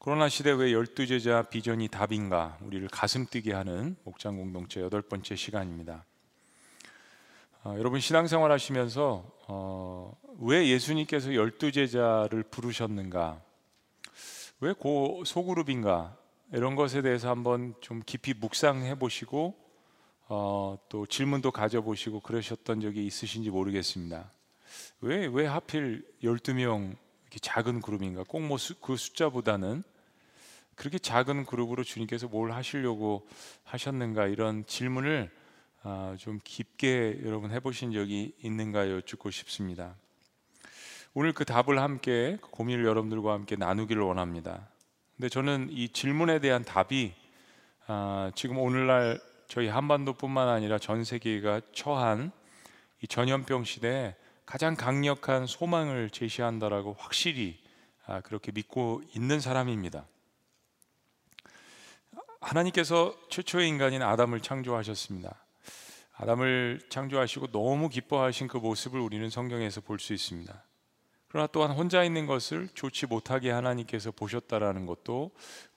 코로나 시대 왜 열두 제자 비전이 답인가 우리를 가슴 뛰게 하는 목장 공동체 여덟 번째 시간입니다. 어, 여러분 신앙생활 하시면서 어, 왜 예수님께서 열두 제자를 부르셨는가? 왜고 소그룹인가? 이런 것에 대해서 한번 좀 깊이 묵상해 보시고 어, 또 질문도 가져보시고 그러셨던 적이 있으신지 모르겠습니다. 왜, 왜 하필 12명 이렇게 작은 그룹인가? 꼭 뭐 그 숫자보다는 그렇게 작은 그룹으로 주님께서 뭘 하시려고 하셨는가? 이런 질문을 아, 좀 깊게 여러분 해보신 적이 있는가 여쭙고 싶습니다. 오늘 그 답을 함께 고민을 여러분들과 함께 나누기를 원합니다. 근데 저는 이 질문에 대한 답이 아, 지금 오늘날 저희 한반도뿐만 아니라 전 세계가 처한 이 전염병 시대에 가장 강력한 소망을 제시한다라고 확실히 아, 그렇게 믿고 있는 사람입니다. 하나님께서 최초의 인간인 아담을 창조하셨습니다. 아담을 창조하시고 너무 기뻐하신 그 모습을 우리는 성경에서 볼 수 있습니다. 그러나 또한 혼자 있는 것을 좋지 못하게 하나님께서 보셨다라는 것도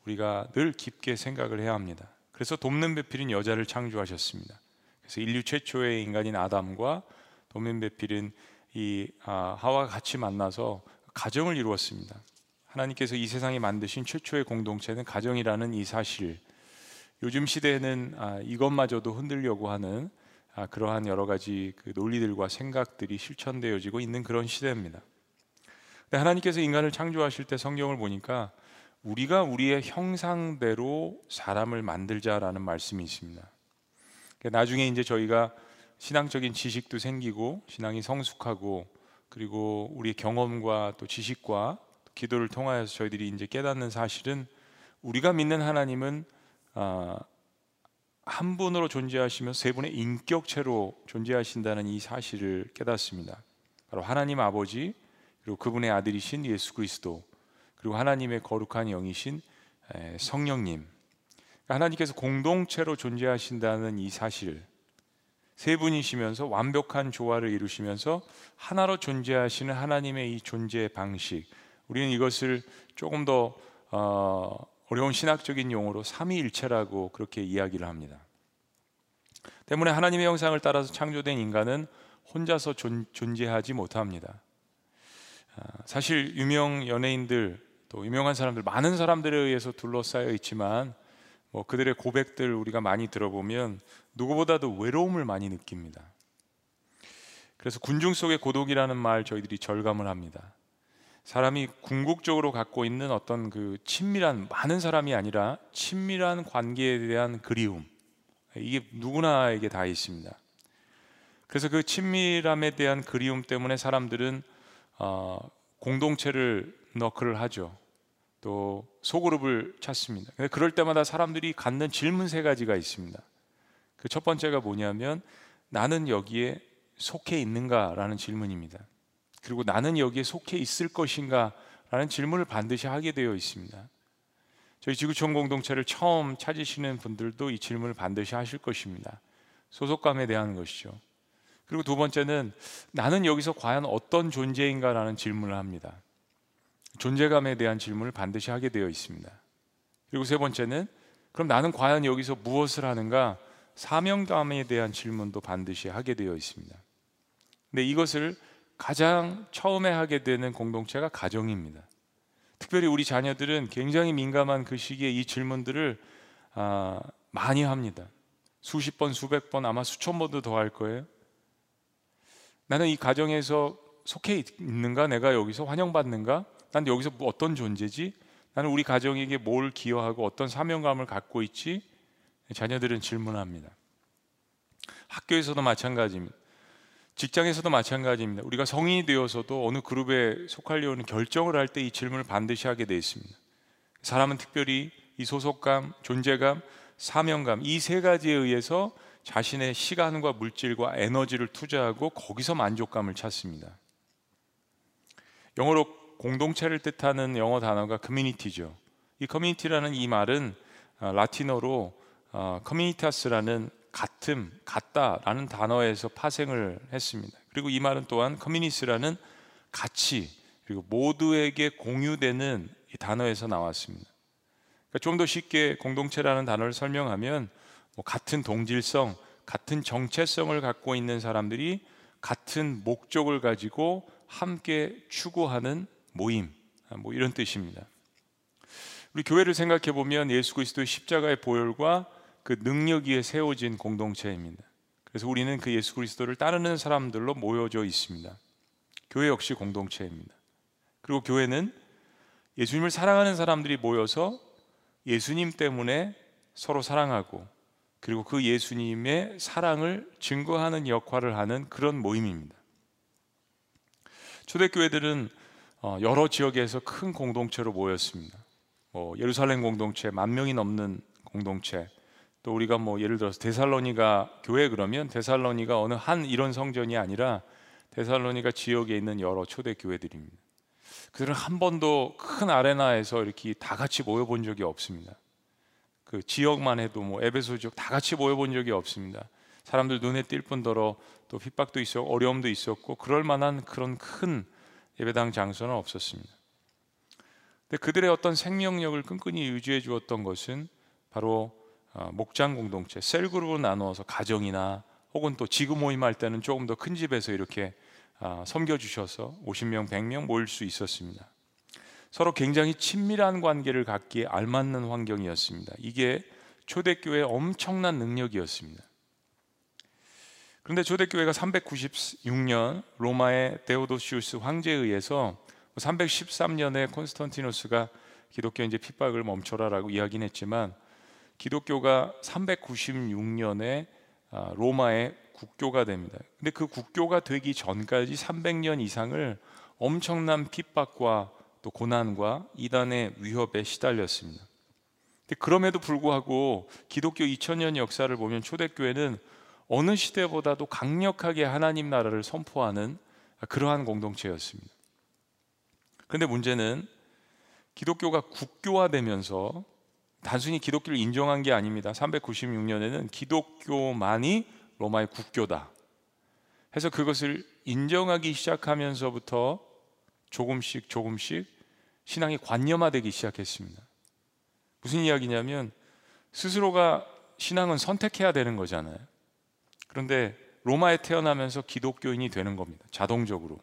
우리가 늘 깊게 생각을 해야 합니다. 그래서 돕는 배필인 여자를 창조하셨습니다. 그래서 인류 최초의 인간인 아담과 돕는 배필인 이 아, 하와가 같이 만나서 가정을 이루었습니다. 하나님께서 이 세상에 만드신 최초의 공동체는 가정이라는 이 사실. 요즘 시대에는 아, 이것마저도 흔들려고 하는 아, 그러한 여러 가지 그 논리들과 생각들이 실천되어지고 있는 그런 시대입니다. 하나님께서 인간을 창조하실 때 성경을 보니까 우리가 우리의 형상대로 사람을 만들자라는 말씀이 있습니다. 그러니까 나중에 이제 저희가 신앙적인 지식도 생기고 신앙이 성숙하고 그리고 우리의 경험과 또 지식과 기도를 통하여서 저희들이 이제 깨닫는 사실은 우리가 믿는 하나님은 아, 한 분으로 존재하시며 세 분의 인격체로 존재하신다는 이 사실을 깨닫습니다. 바로 하나님 아버지, 그리고 그분의 아들이신 예수 그리스도 그리고 하나님의 거룩한 영이신 성령님. 그러니까 하나님께서 공동체로 존재하신다는 이 사실. 세 분이시면서 완벽한 조화를 이루시면서 하나로 존재하시는 하나님의 이 존재 방식. 우리는 이것을 조금 더 어, 어려운 신학적인 용어로 삼위일체라고 그렇게 이야기를 합니다. 때문에 하나님의 형상을 따라서 창조된 인간은 혼자서 존, 존재하지 못합니다. 아, 사실 유명 연예인들 또 유명한 사람들 많은 사람들에 의해서 둘러싸여 있지만 뭐 그들의 고백들 우리가 많이 들어보면 누구보다도 외로움을 많이 느낍니다. 그래서 군중 속의 고독이라는 말 저희들이 절감을 합니다. 사람이 궁극적으로 갖고 있는 어떤 그 친밀한 많은 사람이 아니라 친밀한 관계에 대한 그리움 이게 누구나에게 다 있습니다. 그래서 그 친밀함에 대한 그리움 때문에 사람들은 어, 공동체를 너클을 하죠. 또 소그룹을 찾습니다. 그럴 때마다 사람들이 갖는 질문 세 가지가 있습니다. 그 첫 번째가 뭐냐면 나는 여기에 속해 있는가라는 질문입니다. 그리고 나는 여기에 속해 있을 것인가 라는 질문을 반드시 하게 되어 있습니다. 저희 지구촌 공동체를 처음 찾으시는 분들도 이 질문을 반드시 하실 것입니다. 소속감에 대한 것이죠. 그리고 두 번째는 나는 여기서 과연 어떤 존재인가라는 질문을 합니다. 존재감에 대한 질문을 반드시 하게 되어 있습니다. 그리고 세 번째는 그럼 나는 과연 여기서 무엇을 하는가? 사명감에 대한 질문도 반드시 하게 되어 있습니다. 근데 이것을 가장 처음에 하게 되는 공동체가 가정입니다. 특별히 우리 자녀들은 굉장히 민감한 그 시기에 이 질문들을 아, 많이 합니다. 수십 번, 수백 번, 아마 수천 번도 더 할 거예요. 나는 이 가정에서 속해 있는가? 내가 여기서 환영받는가? 난 여기서 뭐 어떤 존재지? 나는 우리 가정에게 뭘 기여하고 어떤 사명감을 갖고 있지? 자녀들은 질문합니다. 학교에서도 마찬가지입니다. 직장에서도 마찬가지입니다. 우리가 성인이 되어서도 어느 그룹에 속하려는 결정을 할 때 이 질문을 반드시 하게 되어 있습니다. 사람은 특별히 이 소속감, 존재감, 사명감 이 세 가지에 의해서 자신의 시간과 물질과 에너지를 투자하고 거기서 만족감을 찾습니다. 영어로 공동체를 뜻하는 영어 단어가 community죠. 이 community라는 이 말은 어, 라틴어로 communitas라는 어, 같음, 같다라는 단어에서 파생을 했습니다. 그리고 이 말은 또한 communis라는 가치 그리고 모두에게 공유되는 이 단어에서 나왔습니다. 그러니까 좀 더 쉽게 공동체라는 단어를 설명하면 뭐 같은 동질성, 같은 정체성을 갖고 있는 사람들이 같은 목적을 가지고 함께 추구하는 모임, 아, 뭐 이런 뜻입니다. 우리 교회를 생각해 보면 예수 그리스도의 십자가의 보혈과 그 능력 위에 세워진 공동체입니다. 그래서 우리는 그 예수 그리스도를 따르는 사람들로 모여져 있습니다. 교회 역시 공동체입니다. 그리고 교회는 예수님을 사랑하는 사람들이 모여서 예수님 때문에 서로 사랑하고 그리고 그 예수님의 사랑을 증거하는 역할을 하는 그런 모임입니다. 초대교회들은 어, 여러 지역에서 큰 공동체로 모였습니다. 뭐 예루살렘 공동체, 만 명이 넘는 공동체, 또 우리가 뭐 예를 들어서 데살로니가 교회 그러면 데살로니가 어느 한 이런 성전이 아니라 데살로니가 지역에 있는 여러 초대 교회들입니다. 그들은 한 번도 큰 아레나에서 이렇게 다 같이 모여 본 적이 없습니다. 그 지역만 해도 뭐 에베소 지역 다 같이 모여 본 적이 없습니다. 사람들 눈에 띌 뿐더러 또 핍박도 있었고 어려움도 있었고 그럴 만한 그런 큰 예배당 장소는 없었습니다. 근데 그들의 어떤 생명력을 끈끈이 유지해 주었던 것은 바로 어, 목장 공동체, 셀그룹으로 나누어서 가정이나 혹은 또 지구 모임할 때는 조금 더 큰 집에서 이렇게 아, 섬겨 주셔서 50명, 100명 모일 수 있었습니다. 서로 굉장히 친밀한 관계를 갖기에 알맞는 환경이었습니다. 이게 초대교회의 엄청난 능력이었습니다. 그런데 초대교회가 396년 로마의 데오도시우스 황제에 의해서 313년에 콘스탄티노스가 기독교 이제 핍박을 멈춰라라고 이야기는 했지만 기독교가 396년에 아, 로마의 국교가 됩니다. 근데 그 국교가 되기 전까지 300년 이상을 엄청난 핍박과 또 고난과 이단의 위협에 시달렸습니다. 근데 그럼에도 불구하고 기독교 2000년 역사를 보면 초대교회는 어느 시대보다도 강력하게 하나님 나라를 선포하는 그러한 공동체였습니다. 그런데 문제는 기독교가 국교화되면서 단순히 기독교를 인정한 게 아닙니다. 396년에는 기독교만이 로마의 국교다. 해서 그것을 인정하기 시작하면서부터 조금씩 조금씩 신앙이 관념화되기 시작했습니다. 무슨 이야기냐면 스스로가 신앙은 선택해야 되는 거잖아요. 그런데 로마에 태어나면서 기독교인이 되는 겁니다. 자동적으로.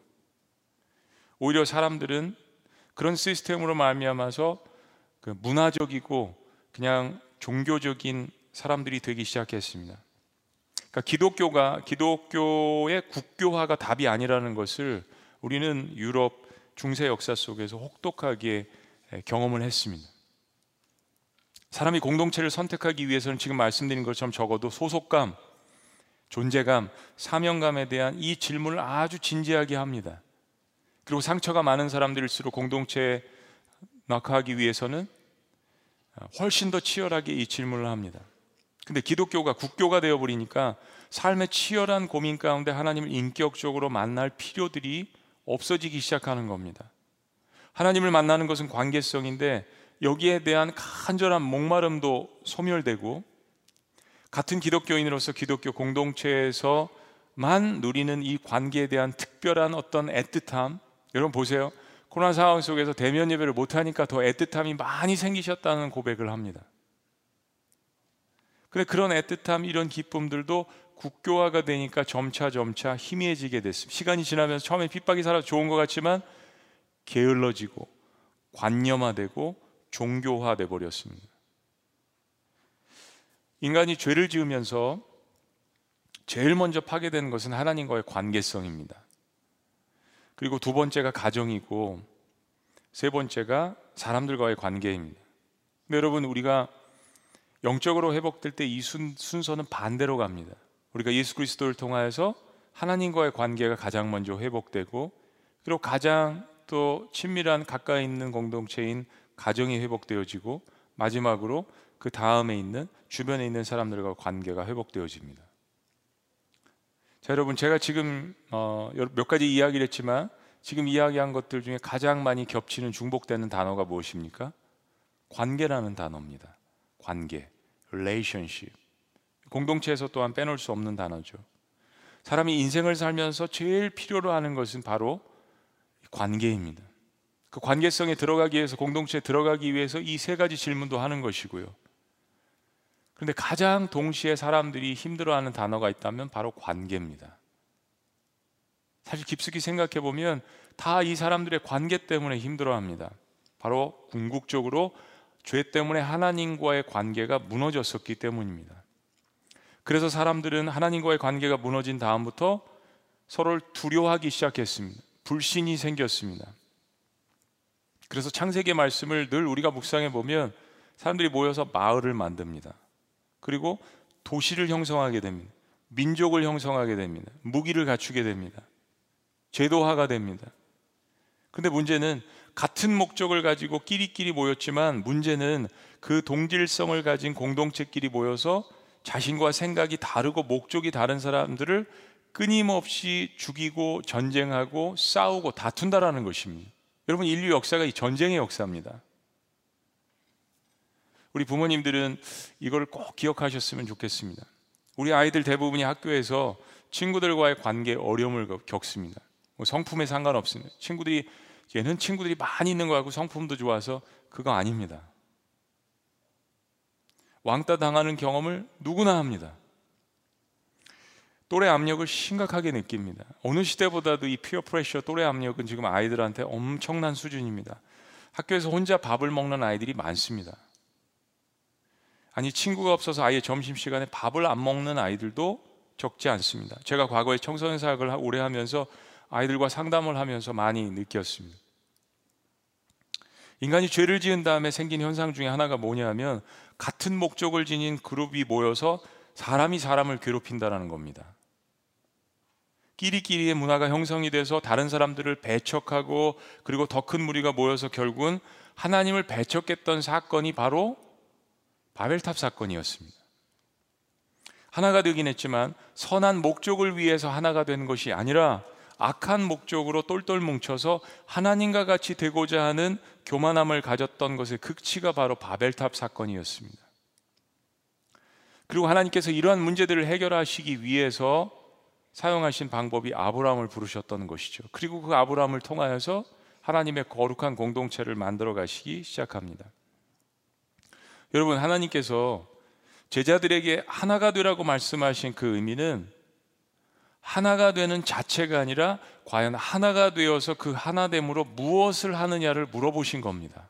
오히려 사람들은 그런 시스템으로 말미암아서 그 문화적이고 그냥 종교적인 사람들이 되기 시작했습니다. 그러니까 기독교가 기독교의 국교화가 답이 아니라는 것을 우리는 유럽 중세 역사 속에서 혹독하게 경험을 했습니다. 사람이 공동체를 선택하기 위해서는 지금 말씀드린 것처럼 적어도 소속감, 존재감, 사명감에 대한 이 질문을 아주 진지하게 합니다. 그리고 상처가 많은 사람들일수록 공동체에 낙하하기 위해서는 훨씬 더 치열하게 이 질문을 합니다. 근데 기독교가 국교가 되어 버리니까 삶의 치열한 고민 가운데 하나님을 인격적으로 만날 필요들이 없어지기 시작하는 겁니다. 하나님을 만나는 것은 관계성인데 여기에 대한 간절한 목마름도 소멸되고 같은 기독교인으로서 기독교 공동체에서만 누리는 이 관계에 대한 특별한 어떤 애틋함 여러분 보세요. 코로나 상황 속에서 대면 예배를 못하니까 더 애틋함이 많이 생기셨다는 고백을 합니다. 근데 그런 애틋함, 이런 기쁨들도 국교화가 되니까 점차 점차 희미해지게 됐습니다. 시간이 지나면서 처음에 핍박이 살아 좋은 것 같지만 게을러지고 관념화되고 종교화돼 버렸습니다. 인간이 죄를 지으면서 제일 먼저 파괴되는 것은 하나님과의 관계성입니다. 그리고 두 번째가 가정이고 세 번째가 사람들과의 관계입니다. 근데 여러분 우리가 영적으로 회복될 때 이 순서는 반대로 갑니다. 우리가 예수 그리스도를 통하여서 하나님과의 관계가 가장 먼저 회복되고 그리고 가장 또 친밀한 가까이 있는 공동체인 가정이 회복되어지고 마지막으로 그 다음에 있는 주변에 있는 사람들과 관계가 회복되어집니다. 자, 여러분 제가 지금 어, 몇 가지 이야기를 했지만 지금 이야기한 것들 중에 가장 많이 겹치는 중복되는 단어가 무엇입니까? 관계라는 단어입니다. 관계, relationship. 공동체에서 또한 빼놓을 수 없는 단어죠. 사람이 인생을 살면서 제일 필요로 하는 것은 바로 관계입니다. 그 관계성에 들어가기 위해서 공동체에 들어가기 위해서 이 세 가지 질문도 하는 것이고요. 그런데 가장 동시에 사람들이 힘들어하는 단어가 있다면 바로 관계입니다. 사실 깊숙이 생각해 보면 다 이 사람들의 관계 때문에 힘들어합니다. 바로 궁극적으로 죄 때문에 하나님과의 관계가 무너졌었기 때문입니다. 그래서 사람들은 하나님과의 관계가 무너진 다음부터 서로를 두려워하기 시작했습니다. 불신이 생겼습니다. 그래서 창세기 말씀을 늘 우리가 묵상해 보면 사람들이 모여서 마을을 만듭니다. 그리고 도시를 형성하게 됩니다. 민족을 형성하게 됩니다. 무기를 갖추게 됩니다. 제도화가 됩니다. 근데 문제는 같은 목적을 가지고 끼리끼리 모였지만 문제는 그 동질성을 가진 공동체끼리 모여서 자신과 생각이 다르고 목적이 다른 사람들을 끊임없이 죽이고 전쟁하고 싸우고 다툰다라는 것입니다. 여러분 인류 역사가 이 전쟁의 역사입니다. 우리 부모님들은 이걸 꼭 기억하셨으면 좋겠습니다. 우리 아이들 대부분이 학교에서 친구들과의 관계 어려움을 겪습니다. 뭐 성품에 상관없습니다. 친구들이 얘는 친구들이 많이 있는 거 같고 성품도 좋아서 그거 아닙니다. 왕따 당하는 경험을 누구나 합니다. 또래 압력을 심각하게 느낍니다. 어느 시대보다도 이 피어 프레셔 또래 압력은 지금 아이들한테 엄청난 수준입니다. 학교에서 혼자 밥을 먹는 아이들이 많습니다. 아니 친구가 없어서 아예 점심 시간에 밥을 안 먹는 아이들도 적지 않습니다. 제가 과거에 청소년 사역을 오래 하면서 아이들과 상담을 하면서 많이 느꼈습니다. 인간이 죄를 지은 다음에 생긴 현상 중에 하나가 뭐냐면 같은 목적을 지닌 그룹이 모여서 사람이 사람을 괴롭힌다라는 겁니다. 끼리끼리의 문화가 형성이 돼서 다른 사람들을 배척하고 그리고 더 큰 무리가 모여서 결국은 하나님을 배척했던 사건이 바로 바벨탑 사건이었습니다. 하나가 되긴 했지만 선한 목적을 위해서 하나가 된 것이 아니라 악한 목적으로 똘똘 뭉쳐서 하나님과 같이 되고자 하는 교만함을 가졌던 것의 극치가 바로 바벨탑 사건이었습니다. 그리고 하나님께서 이러한 문제들을 해결하시기 위해서 사용하신 방법이 아브라함을 부르셨던 것이죠. 그리고 그 아브라함을 통하여서 하나님의 거룩한 공동체를 만들어 가시기 시작합니다. 여러분, 하나님께서 제자들에게 하나가 되라고 말씀하신 그 의미는 하나가 되는 자체가 아니라 과연 하나가 되어서 그 하나됨으로 무엇을 하느냐를 물어보신 겁니다.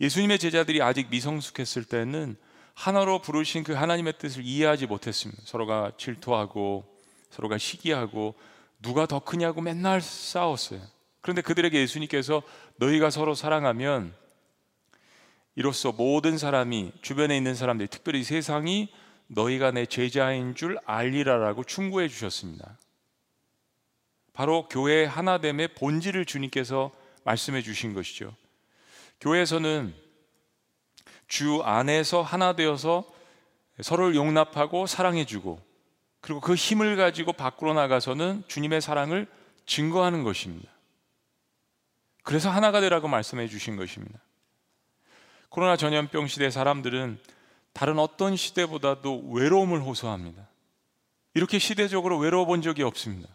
예수님의 제자들이 아직 미성숙했을 때는 하나로 부르신 그 하나님의 뜻을 이해하지 못했습니다. 서로가 질투하고 서로가 시기하고 누가 더 크냐고 맨날 싸웠어요. 그런데 그들에게 예수님께서 너희가 서로 사랑하면 이로써 모든 사람이 주변에 있는 사람들이 특별히 세상이 너희가 내 제자인 줄 알리라라고 충고해 주셨습니다. 바로 교회 하나됨의 본질을 주님께서 말씀해 주신 것이죠. 교회에서는 주 안에서 하나 되어서 서로를 용납하고 사랑해 주고 그리고 그 힘을 가지고 밖으로 나가서는 주님의 사랑을 증거하는 것입니다. 그래서 하나가 되라고 말씀해 주신 것입니다. 코로나 전염병 시대 사람들은 다른 어떤 시대보다도 외로움을 호소합니다. 이렇게 시대적으로 외로워 본 적이 없습니다.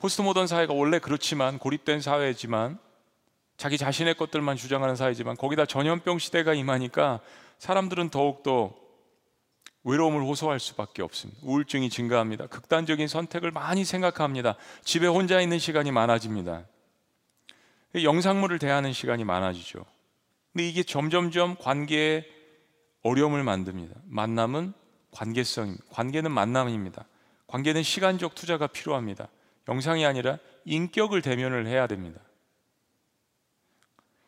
포스트 모던 사회가 원래 그렇지만 고립된 사회지만 자기 자신의 것들만 주장하는 사회지만 거기다 전염병 시대가 임하니까 사람들은 더욱더 외로움을 호소할 수밖에 없습니다. 우울증이 증가합니다. 극단적인 선택을 많이 생각합니다. 집에 혼자 있는 시간이 많아집니다. 영상물을 대하는 시간이 많아지죠. 근데 이게 점점점 관계에 어려움을 만듭니다. 만남은 관계성입니다. 관계는 만남입니다. 관계는 시간적 투자가 필요합니다. 영상이 아니라 인격을 대면을 해야 됩니다.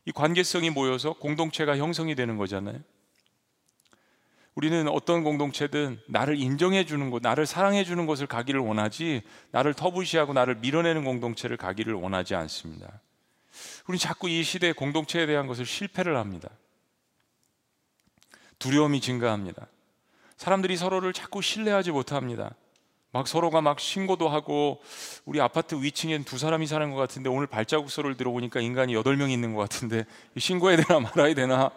이 관계성이 모여서 공동체가 형성이 되는 거잖아요. 우리는 어떤 공동체든 나를 인정해 주는 곳, 나를 사랑해 주는 곳을 가기를 원하지 나를 터부시하고 나를 밀어내는 공동체를 가기를 원하지 않습니다. 우리는 자꾸 이 시대의 공동체에 대한 것을 실패를 합니다. 두려움이 증가합니다. 사람들이 서로를 자꾸 신뢰하지 못합니다. 막 서로가 막 신고도 하고 우리 아파트 위층엔 두 사람이 사는 것 같은데 오늘 발자국 소리를 들어보니까 인간이 여덟 명 있는 것 같은데 신고해야 되나 말아야 되나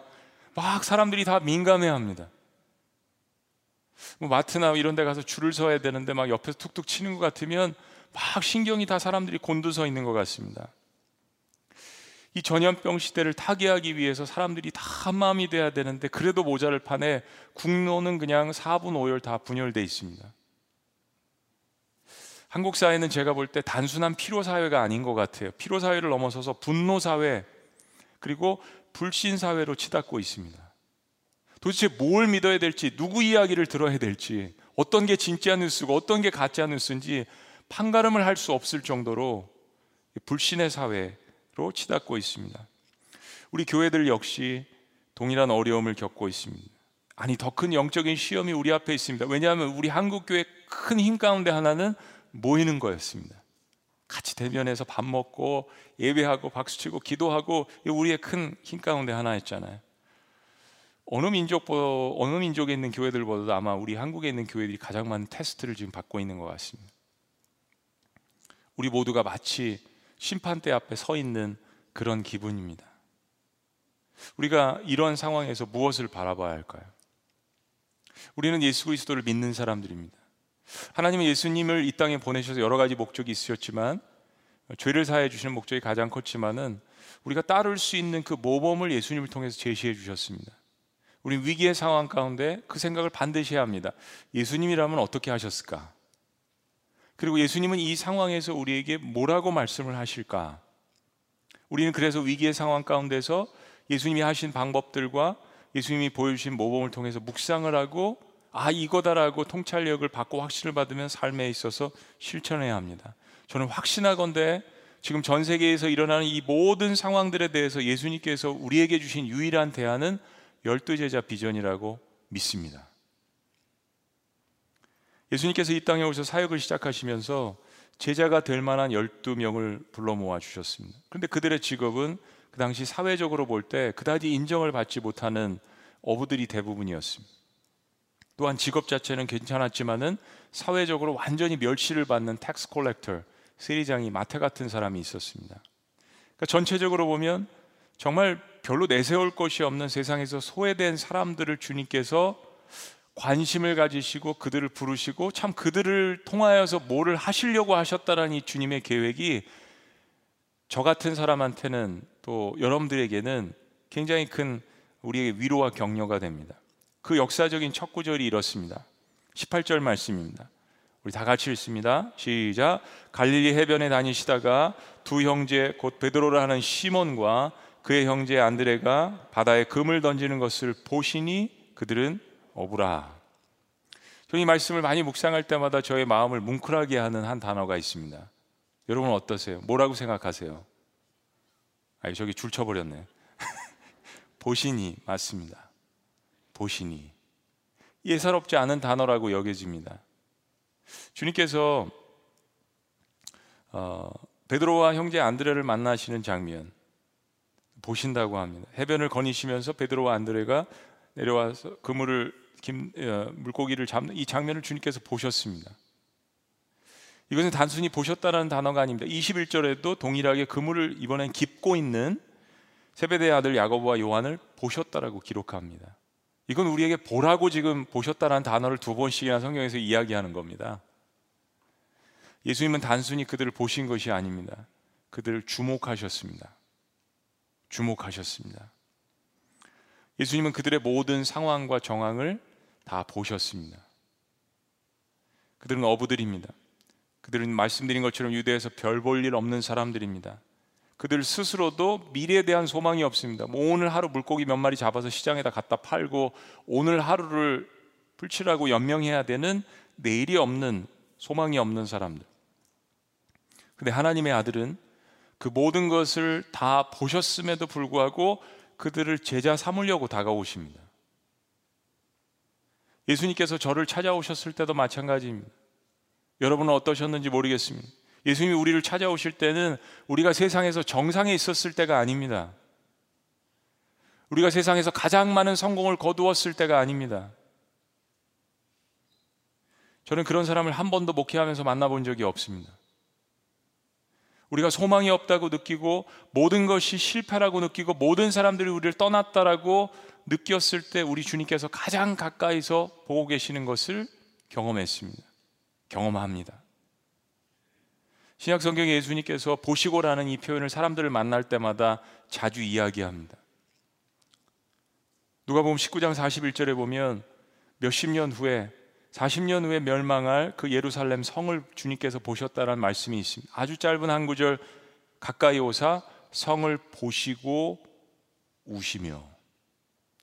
막 사람들이 다 민감해합니다. 뭐 마트나 이런 데 가서 줄을 서야 되는데 막 옆에서 툭툭 치는 것 같으면 막 신경이 다 사람들이 곤두서 있는 것 같습니다. 이 전염병 시대를 타개하기 위해서 사람들이 다 한마음이 돼야 되는데 그래도 모자를 판에 국로는 그냥 4분 5열 다 분열돼 있습니다. 한국 사회는 제가 볼 때 단순한 피로 사회가 아닌 것 같아요. 피로 사회를 넘어서서 분노 사회 그리고 불신 사회로 치닫고 있습니다. 도대체 뭘 믿어야 될지, 누구 이야기를 들어야 될지, 어떤 게 진짜 뉴스고 어떤 게 가짜 뉴스인지 판가름을 할 수 없을 정도로 불신의 사회, 로 치닫고 있습니다. 우리 교회들 역시 동일한 어려움을 겪고 있습니다. 아니 더 큰 영적인 시험이 우리 앞에 있습니다. 왜냐하면 우리 한국 교회 큰 힘 가운데 하나는 모이는 거였습니다. 같이 대면해서 밥 먹고 예배하고 박수치고 기도하고 우리의 큰 힘 가운데 하나였잖아요. 어느 민족 어느 민족에 있는 교회들보다도 아마 우리 한국에 있는 교회들이 가장 많은 테스트를 지금 받고 있는 것 같습니다. 우리 모두가 마치 심판대 앞에 서 있는 그런 기분입니다. 우리가 이런 상황에서 무엇을 바라봐야 할까요? 우리는 예수 그리스도를 믿는 사람들입니다. 하나님은 예수님을 이 땅에 보내셔서 여러 가지 목적이 있으셨지만 죄를 사해 주시는 목적이 가장 컸지만은 우리가 따를 수 있는 그 모범을 예수님을 통해서 제시해 주셨습니다. 우리 위기의 상황 가운데 그 생각을 반드시 해야 합니다. 예수님이라면 어떻게 하셨을까? 그리고 예수님은 이 상황에서 우리에게 뭐라고 말씀을 하실까? 우리는 그래서 위기의 상황 가운데서 예수님이 하신 방법들과 예수님이 보여주신 모범을 통해서 묵상을 하고 아 이거다라고 통찰력을 받고 확신을 받으면 삶에 있어서 실천해야 합니다. 저는 확신하건대 지금 전 세계에서 일어나는 이 모든 상황들에 대해서 예수님께서 우리에게 주신 유일한 대안은 열두 제자 비전이라고 믿습니다. 예수님께서 이 땅에 오셔서 사역을 시작하시면서 제자가 될 만한 12명을 불러 모아 주셨습니다. 그런데 그들의 직업은 그 당시 사회적으로 볼 때 그다지 인정을 받지 못하는 어부들이 대부분이었습니다. 또한 직업 자체는 괜찮았지만은 사회적으로 완전히 멸시를 받는 tax collector, 세리장이 마태 같은 사람이 있었습니다. 그러니까 전체적으로 보면 정말 별로 내세울 것이 없는 세상에서 소외된 사람들을 주님께서 관심을 가지시고 그들을 부르시고 참 그들을 통하여서 뭐를 하시려고 하셨다라는 이 주님의 계획이 저 같은 사람한테는 또 여러분들에게는 굉장히 큰 우리에게 위로와 격려가 됩니다. 그 역사적인 첫 구절이 이렇습니다. 18절 말씀입니다. 우리 다 같이 읽습니다. 시작. 갈릴리 해변에 다니시다가 두 형제 곧 베드로라 하는 시몬과 그의 형제 안드레가 바다에 금을 던지는 것을 보시니 그들은 어부라. 저는 이 말씀을 많이 묵상할 때마다 저의 마음을 뭉클하게 하는 한 단어가 있습니다. 여러분 어떠세요? 뭐라고 생각하세요? 아, 저기 줄 쳐버렸네. 보시니 맞습니다. 보시니 예사롭지 않은 단어라고 여겨집니다. 주님께서 어, 베드로와 형제 안드레를 만나시는 장면 보신다고 합니다. 해변을 거니시면서 베드로와 안드레가 내려와서 그물을 김, 어, 물고기를 잡는 이 장면을 주님께서 보셨습니다. 이것은 단순히 보셨다라는 단어가 아닙니다. 21절에도 동일하게 그물을 이번엔 깁고 있는 세베대의 아들 야고보와 요한을 보셨다라고 기록합니다. 이건 우리에게 보라고 지금 보셨다라는 단어를 두 번씩이나 성경에서 이야기하는 겁니다. 예수님은 단순히 그들을 보신 것이 아닙니다. 그들을 주목하셨습니다. 주목하셨습니다. 예수님은 그들의 모든 상황과 정황을 다 보셨습니다. 그들은 어부들입니다. 그들은 말씀드린 것처럼 유대에서 별 볼 일 없는 사람들입니다. 그들 스스로도 미래에 대한 소망이 없습니다. 뭐 오늘 하루 물고기 몇 마리 잡아서 시장에다 갖다 팔고 오늘 하루를 풀칠하고 연명해야 되는 내일이 없는 소망이 없는 사람들. 근데 하나님의 아들은 그 모든 것을 다 보셨음에도 불구하고 그들을 제자 삼으려고 다가오십니다. 예수님께서 저를 찾아오셨을 때도 마찬가지입니다. 여러분은 어떠셨는지 모르겠습니다. 예수님이 우리를 찾아오실 때는 우리가 세상에서 정상에 있었을 때가 아닙니다. 우리가 세상에서 가장 많은 성공을 거두었을 때가 아닙니다. 저는 그런 사람을 한 번도 목회하면서 만나본 적이 없습니다. 우리가 소망이 없다고 느끼고 모든 것이 실패라고 느끼고 모든 사람들이 우리를 떠났다라고 느꼈을 때 우리 주님께서 가장 가까이서 보고 계시는 것을 경험했습니다. 경험합니다. 신약 성경에 예수님께서 보시고라는 이 표현을 사람들을 만날 때마다 자주 이야기합니다. 누가 보면 19장 41절에 보면 몇십 년 후에 40년 후에 멸망할 그 예루살렘 성을 주님께서 보셨다라는 말씀이 있습니다. 아주 짧은 한 구절 가까이 오사 성을 보시고 우시며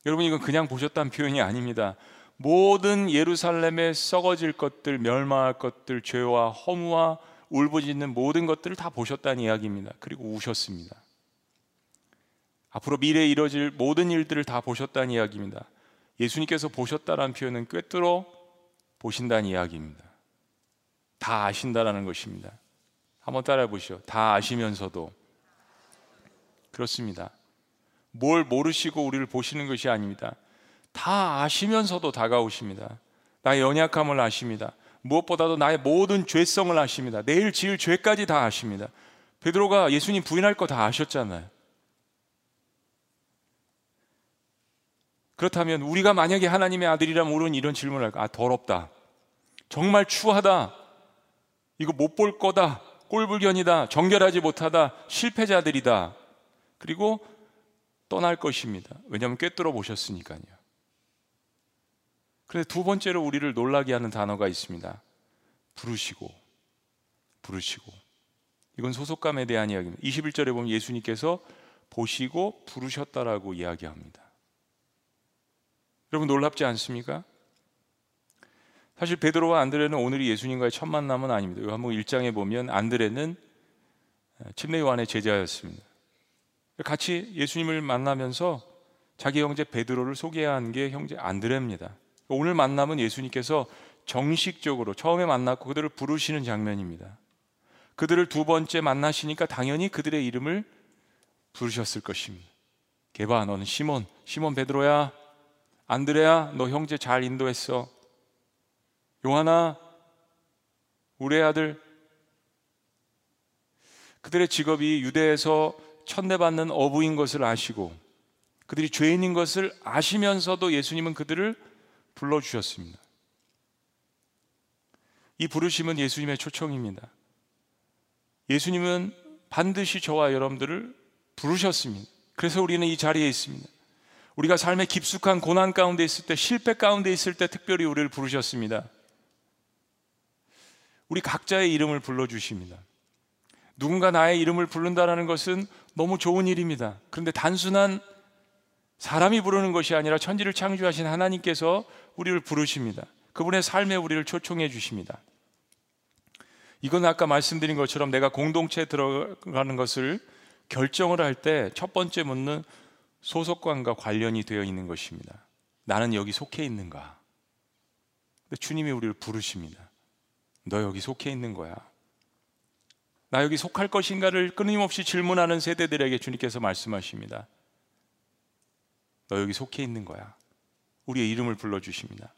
여러분 이건 그냥 보셨다는 표현이 아닙니다. 모든 예루살렘에 썩어질 것들, 멸망할 것들, 죄와 허무와 울부짖는 모든 것들을 다 보셨다는 이야기입니다. 그리고 우셨습니다. 앞으로 미래에 이뤄질 모든 일들을 다 보셨다는 이야기입니다. 예수님께서 보셨다라는 표현은 꿰뚫어 보신다는 이야기입니다. 다 아신다라는 것입니다. 한번 따라해 보시죠. 다 아시면서도 그렇습니다. 뭘 모르시고 우리를 보시는 것이 아닙니다. 다 아시면서도 다가오십니다. 나의 연약함을 아십니다. 무엇보다도 나의 모든 죄성을 아십니다. 내일 지을 죄까지 다 아십니다. 베드로가 예수님 부인할 거 다 아셨잖아요. 그렇다면 우리가 만약에 하나님의 아들이라면 우리는 이런 질문을 할까? 아, 더럽다. 정말 추하다. 이거 못 볼 거다. 꼴불견이다. 정결하지 못하다. 실패자들이다. 그리고 떠날 것입니다. 왜냐하면 꿰뚫어 보셨으니까요. 그런데 두 번째로 우리를 놀라게 하는 단어가 있습니다. 부르시고, 부르시고. 이건 소속감에 대한 이야기입니다. 21절에 보면 예수님께서 보시고 부르셨다라고 이야기합니다. 여러분 놀랍지 않습니까? 사실 베드로와 안드레는 오늘이 예수님과의 첫 만남은 아닙니다. 요한복음 1장에 보면 안드레는 침례 요한의 제자였습니다. 같이 예수님을 만나면서 자기 형제 베드로를 소개한 게 형제 안드레입니다. 오늘 만남은 예수님께서 정식적으로 처음에 만났고 그들을 부르시는 장면입니다. 그들을 두 번째 만나시니까 당연히 그들의 이름을 부르셨을 것입니다. 개바 너는 시몬, 시몬 베드로야. 안드레야 너 형제 잘 인도했어. 요하나 우리 아들 그들의 직업이 유대에서 천대받는 어부인 것을 아시고 그들이 죄인인 것을 아시면서도 예수님은 그들을 불러주셨습니다. 이 부르심은 예수님의 초청입니다. 예수님은 반드시 저와 여러분들을 부르셨습니다. 그래서 우리는 이 자리에 있습니다. 우리가 삶의 깊숙한 고난 가운데 있을 때, 실패 가운데 있을 때 특별히 우리를 부르셨습니다. 우리 각자의 이름을 불러주십니다. 누군가 나의 이름을 부른다는 것은 너무 좋은 일입니다. 그런데 단순한 사람이 부르는 것이 아니라 천지를 창조하신 하나님께서 우리를 부르십니다. 그분의 삶에 우리를 초청해 주십니다. 이건 아까 말씀드린 것처럼 내가 공동체에 들어가는 것을 결정을 할 때 첫 번째 묻는 소속관과 관련이 되어 있는 것입니다. 나는 여기 속해 있는가? 주님이 우리를 부르십니다. 너 여기 속해 있는 거야. 나 여기 속할 것인가를 끊임없이 질문하는 세대들에게 주님께서 말씀하십니다. 너 여기 속해 있는 거야. 우리의 이름을 불러주십니다.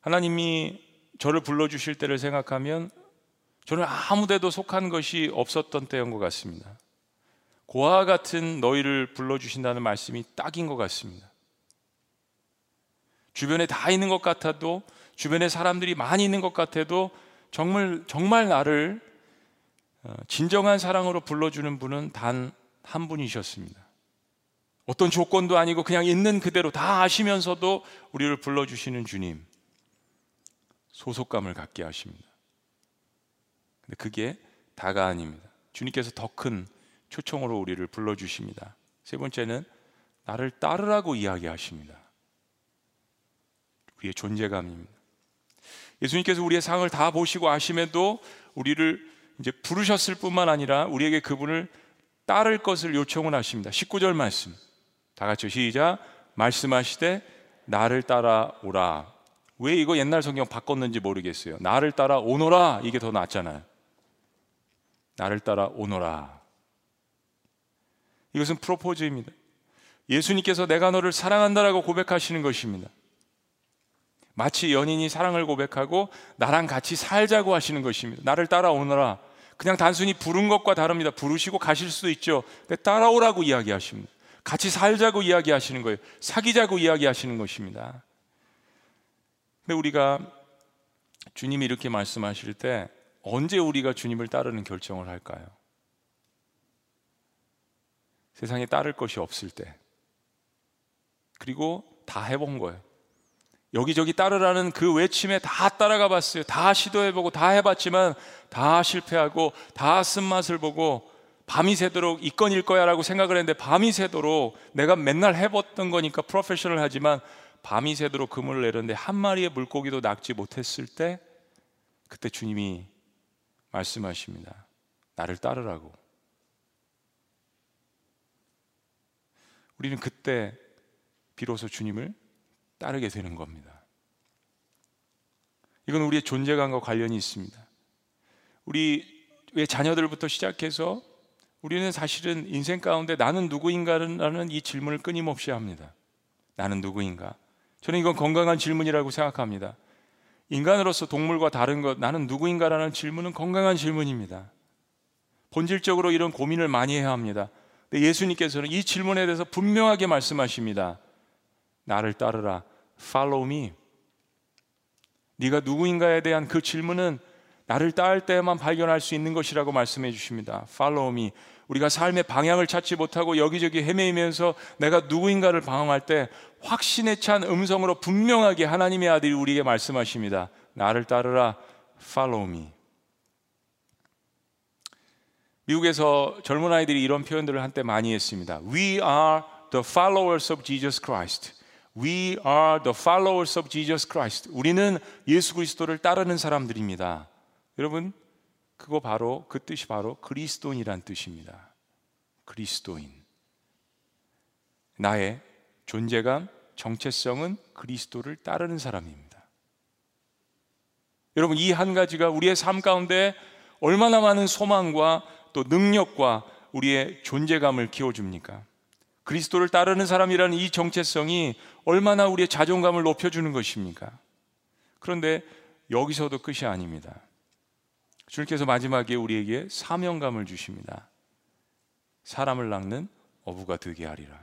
하나님이 저를 불러주실 때를 생각하면 저는 아무 데도 속한 것이 없었던 때인 것 같습니다. 고아 같은 너희를 불러주신다는 말씀이 딱인 것 같습니다. 주변에 다 있는 것 같아도 주변에 사람들이 많이 있는 것 같아도 정말 정말 나를 어, 진정한 사랑으로 불러주는 분은 단 한 분이셨습니다. 어떤 조건도 아니고 그냥 있는 그대로 다 아시면서도 우리를 불러주시는 주님. 소속감을 갖게 하십니다. 근데 그게 다가 아닙니다. 주님께서 더 큰 초청으로 우리를 불러주십니다. 세 번째는 나를 따르라고 이야기하십니다. 우리의 존재감입니다. 예수님께서 우리의 상을 다 보시고 아심에도 우리를 이제 부르셨을 뿐만 아니라 우리에게 그분을 따를 것을 요청을 하십니다. 19절 말씀. 다 같이 시작. 말씀하시되 나를 따라오라. 왜 이거 옛날 성경 바꿨는지 모르겠어요. 나를 따라 오너라 이게 더 낫잖아요. 나를 따라 오너라. 이것은 프로포즈입니다. 예수님께서 내가 너를 사랑한다라고 고백하시는 것입니다. 마치 연인이 사랑을 고백하고 나랑 같이 살자고 하시는 것입니다. 나를 따라오너라. 그냥 단순히 부른 것과 다릅니다. 부르시고 가실 수도 있죠. 따라오라고 이야기하십니다. 같이 살자고 이야기하시는 거예요. 사귀자고 이야기하시는 것입니다. 근데 우리가 주님이 이렇게 말씀하실 때 언제 우리가 주님을 따르는 결정을 할까요? 세상에 따를 것이 없을 때. 그리고 다 해본 거예요. 여기저기 따르라는 그 외침에 다 따라가 봤어요. 다 시도해보고 다 해봤지만 다 실패하고 다 쓴맛을 보고 밤이 새도록 이 건일 거야 라고 생각을 했는데 밤이 새도록 내가 맨날 해봤던 거니까 프로페셔널 하지만 밤이 새도록 그물을 내렸는데 한 마리의 물고기도 낚지 못했을 때 그때 주님이 말씀하십니다. 나를 따르라고. 우리는 그때 비로소 주님을 따르게 되는 겁니다. 이건 우리의 존재감과 관련이 있습니다. 우리 왜 자녀들부터 시작해서 우리는 사실은 인생 가운데 나는 누구인가라는 이 질문을 끊임없이 합니다. 나는 누구인가? 저는 이건 건강한 질문이라고 생각합니다. 인간으로서 동물과 다른 것, 나는 누구인가라는 질문은 건강한 질문입니다. 본질적으로 이런 고민을 많이 해야 합니다. 예수님께서는 이 질문에 대해서 분명하게 말씀하십니다. 나를 따르라. Follow me. 네가 누구인가에 대한 그 질문은 나를 따를 때만 발견할 수 있는 것이라고 말씀해 주십니다. Follow me. 우리가 삶의 방향을 찾지 못하고 여기저기 헤매이면서 내가 누구인가를 방황할 때 확신에 찬 음성으로 분명하게 하나님의 아들이 우리에게 말씀하십니다. 나를 따르라. Follow me. 미국에서 젊은 아이들이 이런 표현들을 한때 많이 했습니다. We are the followers of Jesus Christ. We are the followers of Jesus Christ. 우리는 예수 그리스도를 따르는 사람들입니다. 여러분, 그거 바로 그 뜻이 바로 그리스도인이란 뜻입니다. 그리스도인. 나의 존재감, 정체성은 그리스도를 따르는 사람입니다. 여러분, 이 한 가지가 우리의 삶 가운데 얼마나 많은 소망과 또 능력과 우리의 존재감을 키워줍니까? 그리스도를 따르는 사람이라는 이 정체성이 얼마나 우리의 자존감을 높여주는 것입니까? 그런데 여기서도 끝이 아닙니다. 주님께서 마지막에 우리에게 사명감을 주십니다. 사람을 낚는 어부가 되게 하리라.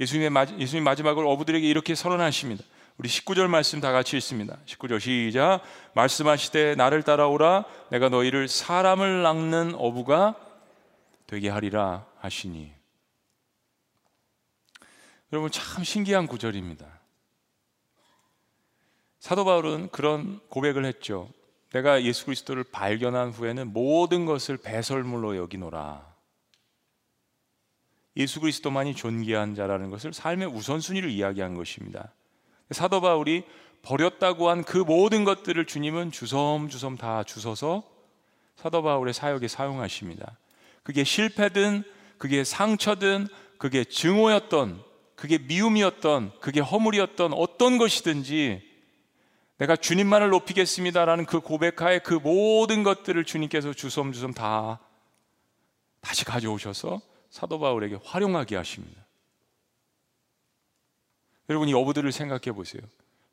예수님의 마, 예수님 마지막을 어부들에게 이렇게 선언하십니다. 우리 19절 말씀 다 같이 읽습니다. 19절 시작. 말씀하시되 나를 따라오라 내가 너희를 사람을 낚는 어부가 되게 하리라 하시니. 여러분 참 신기한 구절입니다. 사도 바울은 그런 고백을 했죠. 내가 예수 그리스도를 발견한 후에는 모든 것을 배설물로 여기노라. 예수 그리스도만이 존귀한 자라는 것을 삶의 우선순위를 이야기한 것입니다. 사도 바울이 버렸다고 한 그 모든 것들을 주님은 주섬주섬 다 주셔서 사도 바울의 사역에 사용하십니다. 그게 실패든 그게 상처든 그게 증오였던 그게 미움이었던 그게 허물이었던 어떤 것이든지 내가 주님만을 높이겠습니다라는 그 고백하에 그 모든 것들을 주님께서 주섬주섬 다 다시 가져오셔서 사도 바울에게 활용하게 하십니다. 여러분 이 어부들을 생각해 보세요.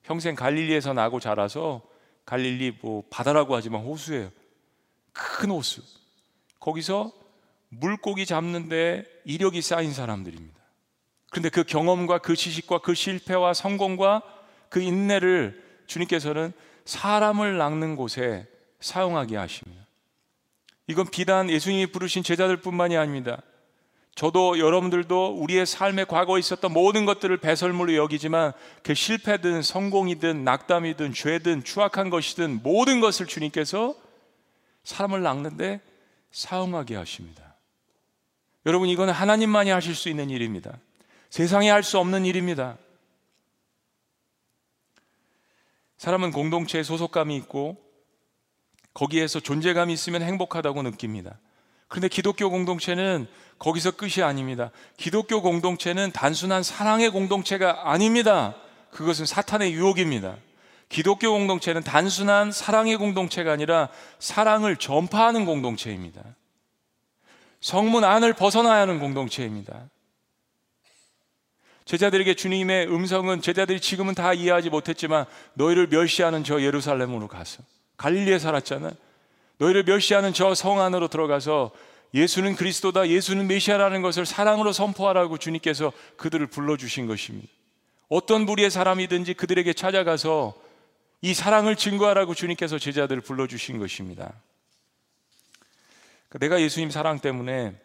평생 갈릴리에서 나고 자라서 갈릴리 뭐 바다라고 하지만 호수예요. 큰 호수. 거기서 물고기 잡는데 이력이 쌓인 사람들입니다. 그런데 그 경험과 그 지식과 그 실패와 성공과 그 인내를 주님께서는 사람을 낚는 곳에 사용하게 하십니다. 이건 비단 예수님이 부르신 제자들뿐만이 아닙니다. 저도 여러분들도 우리의 삶의 과거에 있었던 모든 것들을 배설물로 여기지만 그 실패든 성공이든 낙담이든 죄든 추악한 것이든 모든 것을 주님께서 사람을 낚는데 사용하게 하십니다. 여러분 이거는 하나님만이 하실 수 있는 일입니다. 세상에 할 수 없는 일입니다. 사람은 공동체에 소속감이 있고 거기에서 존재감이 있으면 행복하다고 느낍니다. 그런데 기독교 공동체는 거기서 끝이 아닙니다. 기독교 공동체는 단순한 사랑의 공동체가 아닙니다. 그것은 사탄의 유혹입니다. 기독교 공동체는 단순한 사랑의 공동체가 아니라 사랑을 전파하는 공동체입니다. 성문 안을 벗어나야 하는 공동체입니다. 제자들에게 주님의 음성은 제자들이 지금은 다 이해하지 못했지만 너희를 멸시하는 저 예루살렘으로 가서 갈릴리에 살았잖아요. 너희를 멸시하는 저 성 안으로 들어가서 예수는 그리스도다, 예수는 메시아라는 것을 사랑으로 선포하라고 주님께서 그들을 불러주신 것입니다. 어떤 부류의 사람이든지 그들에게 찾아가서 이 사랑을 증거하라고 주님께서 제자들을 불러주신 것입니다. 그러니까 내가 예수님 사랑 때문에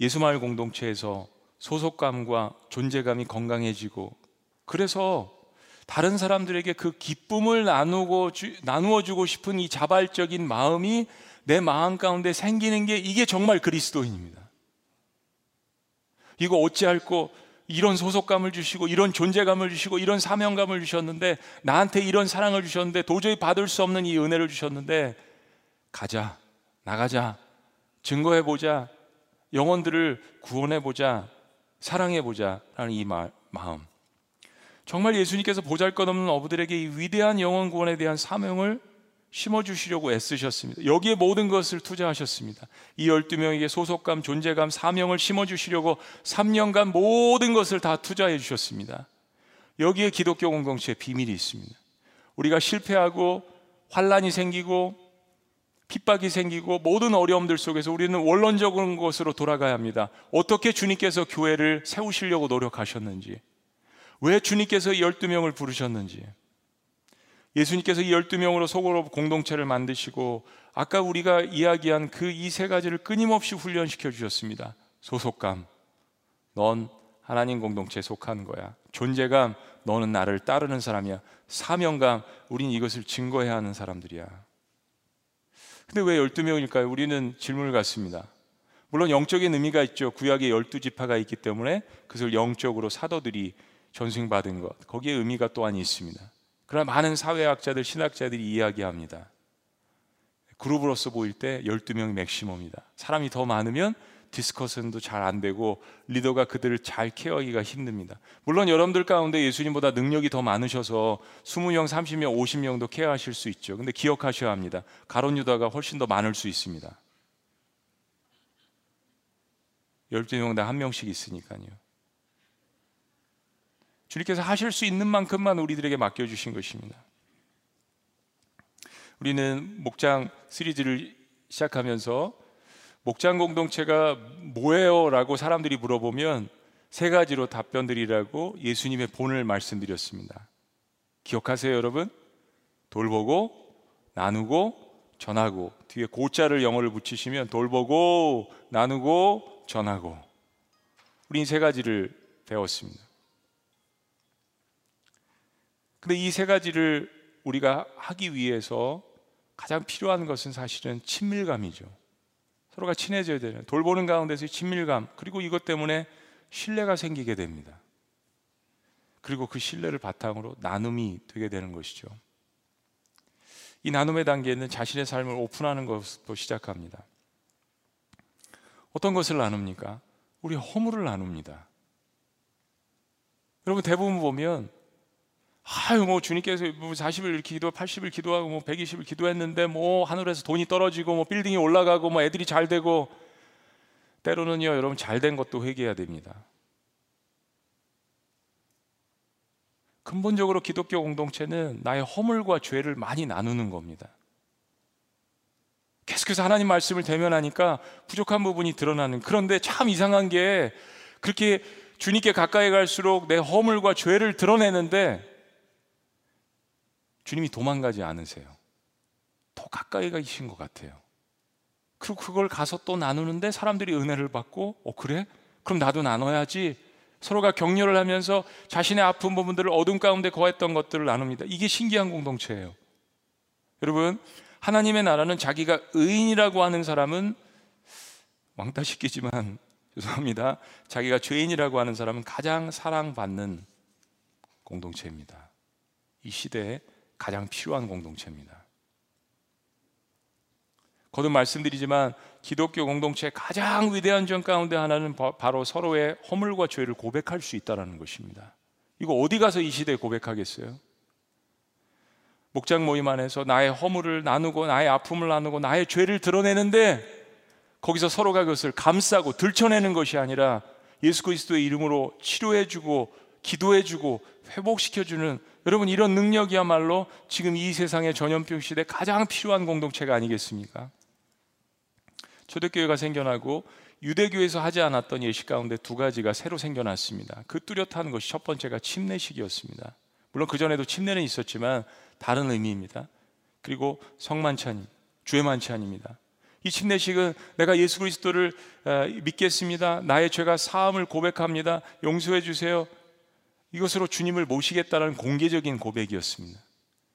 예수마을 공동체에서 소속감과 존재감이 건강해지고 그래서 다른 사람들에게 그 기쁨을 나누고 주, 나누어 주고 싶은 이 자발적인 마음이 내 마음 가운데 생기는 게 이게 정말 그리스도인입니다. 이거 어찌할꼬 이런 소속감을 주시고 이런 존재감을 주시고 이런 사명감을 주셨는데 나한테 이런 사랑을 주셨는데 도저히 받을 수 없는 이 은혜를 주셨는데 가자 나가자 증거해 보자 영혼들을 구원해 보자 사랑해 보자라는 이 마, 마음 정말 예수님께서 보잘것없는 어부들에게 이 위대한 영혼 구원에 대한 사명을 심어 주시려고 애쓰셨습니다. 여기에 모든 것을 투자하셨습니다. 이 12명에게 소속감, 존재감, 사명을 심어 주시려고 3년간 모든 것을 다 투자해 주셨습니다. 여기에 기독교 공동체의 비밀이 있습니다. 우리가 실패하고 환란이 생기고 핍박이 생기고 모든 어려움들 속에서 우리는 원론적인 것으로 돌아가야 합니다. 어떻게 주님께서 교회를 세우시려고 노력하셨는지, 왜 주님께서 12명을 부르셨는지, 예수님께서 이 12명으로 속으로 공동체를 만드시고 아까 우리가 이야기한 그 이 세 가지를 끊임없이 훈련시켜 주셨습니다. 소속감. 넌 하나님 공동체에 속한 거야. 존재감. 너는 나를 따르는 사람이야. 사명감. 우린 이것을 증거해야 하는 사람들이야. 근데 왜 12명일까요? 우리는 질문을 갖습니다. 물론 영적인 의미가 있죠. 구약에 12지파가 있기 때문에 그것을 영적으로 사도들이 전승받은 것. 거기에 의미가 또한 있습니다. 그러나 많은 사회학자들, 신학자들이 이야기합니다. 그룹으로서 보일 때 12명이 maximum이다. 사람이 더 많으면 discussion도 잘 안 되고 리더가 그들을 잘 care하기가 힘듭니다. 물론 여러분들 가운데 예수님보다 능력이 더 많으셔서 20명, 30명, 50명도 care하실 수 있죠. 근데 기억하셔야 합니다. 가룟 유다가 훨씬 더 많을 수 있습니다. 12명 다한 명씩 있으니까요. 주님께서 하실 수 있는 만큼만 우리들에게 맡겨 주신 것입니다. 우리는 목장 시리즈를 시작하면서 목장 공동체가 뭐예요? 라고 사람들이 물어보면 세 가지로 답변드리라고 예수님의 본을 말씀드렸습니다. 기억하세요, 여러분? 돌보고, 나누고, 전하고. 뒤에 고자를 영어를 붙이시면 돌보고, 나누고, 전하고. 우린 세 가지를 배웠습니다. 근데 이 세 가지를 우리가 하기 위해서 가장 필요한 것은 사실은 친밀감이죠. 서로가 친해져야 되는 돌보는 가운데서의 친밀감 그리고 이것 때문에 신뢰가 생기게 됩니다. 그리고 그 신뢰를 바탕으로 나눔이 되게 되는 것이죠. 이 나눔의 단계는 자신의 삶을 오픈하는 것부터 시작합니다. 어떤 것을 나눕니까? 우리 허물을 나눕니다. 여러분 대부분 보면 아유 뭐 주님께서 뭐 40일 이렇게 기도 80일 기도하고 뭐 120일 기도했는데 뭐 하늘에서 돈이 떨어지고 뭐 빌딩이 올라가고 뭐 애들이 잘 되고 때로는요 여러분 잘 된 것도 회개해야 됩니다. 근본적으로 기독교 공동체는 나의 허물과 죄를 많이 나누는 겁니다. 계속해서 하나님 말씀을 대면하니까 부족한 부분이 드러나는 그런데 참 이상한 게 그렇게 주님께 가까이 갈수록 내 허물과 죄를 드러내는데 주님이 도망가지 않으세요. 더 가까이 가신 것 같아요. 그리고 그걸 가서 또 나누는데 사람들이 은혜를 받고, 어, 그래? 그럼 나도 나눠야지. 서로가 격려를 하면서 자신의 아픈 부분들을 어둠 가운데 거했던 것들을 나눕니다. 이게 신기한 공동체예요. 여러분, 하나님의 나라는 자기가 의인이라고 하는 사람은 왕따 시키지만 죄송합니다. 자기가 죄인이라고 하는 사람은 가장 사랑받는 공동체입니다. 이 시대에 가장 필요한 공동체입니다. 거듭 말씀드리지만 기독교 공동체의 가장 위대한 전 가운데 하나는 바로 서로의 허물과 죄를 고백할 수 있다는 것입니다. 이거 어디 가서 이 시대에 고백하겠어요? 목장 모임 안에서 나의 허물을 나누고 나의 아픔을 나누고 나의 죄를 드러내는데 거기서 서로가 그것을 감싸고 들춰내는 것이 아니라 예수 그리스도의 이름으로 치료해주고 기도해주고 회복시켜주는 여러분 이런 능력이야말로 지금 이 세상의 전염병 시대 가장 필요한 공동체가 아니겠습니까? 초대교회가 생겨나고 유대교에서 하지 않았던 예식 가운데 두 가지가 새로 생겨났습니다. 그 뚜렷한 것이 첫 번째가 침례식이었습니다. 물론 그 전에도 침례는 있었지만 다른 의미입니다. 그리고 성만찬, 주의 만찬입니다. 이 침례식은 내가 예수 그리스도를 어, 믿겠습니다. 나의 죄가 사함을 고백합니다. 용서해 주세요. 이것으로 주님을 모시겠다는 공개적인 고백이었습니다.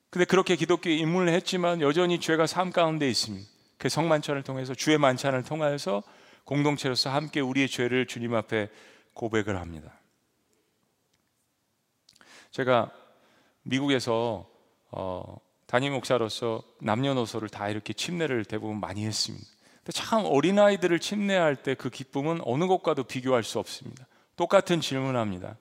근데 그렇게 기독교에 입문을 했지만 여전히 죄가 삶 가운데 있습니다. 그 성만찬을 통해서 주의 만찬을 통하여서 공동체로서 함께 우리의 죄를 주님 앞에 고백을 합니다. 제가 미국에서 어, 담임 목사로서 남녀노소를 다 이렇게 침례를 대부분 많이 했습니다. 근데 참 어린아이들을 침례할 때 그 기쁨은 어느 것과도 비교할 수 없습니다. 똑같은 질문합니다.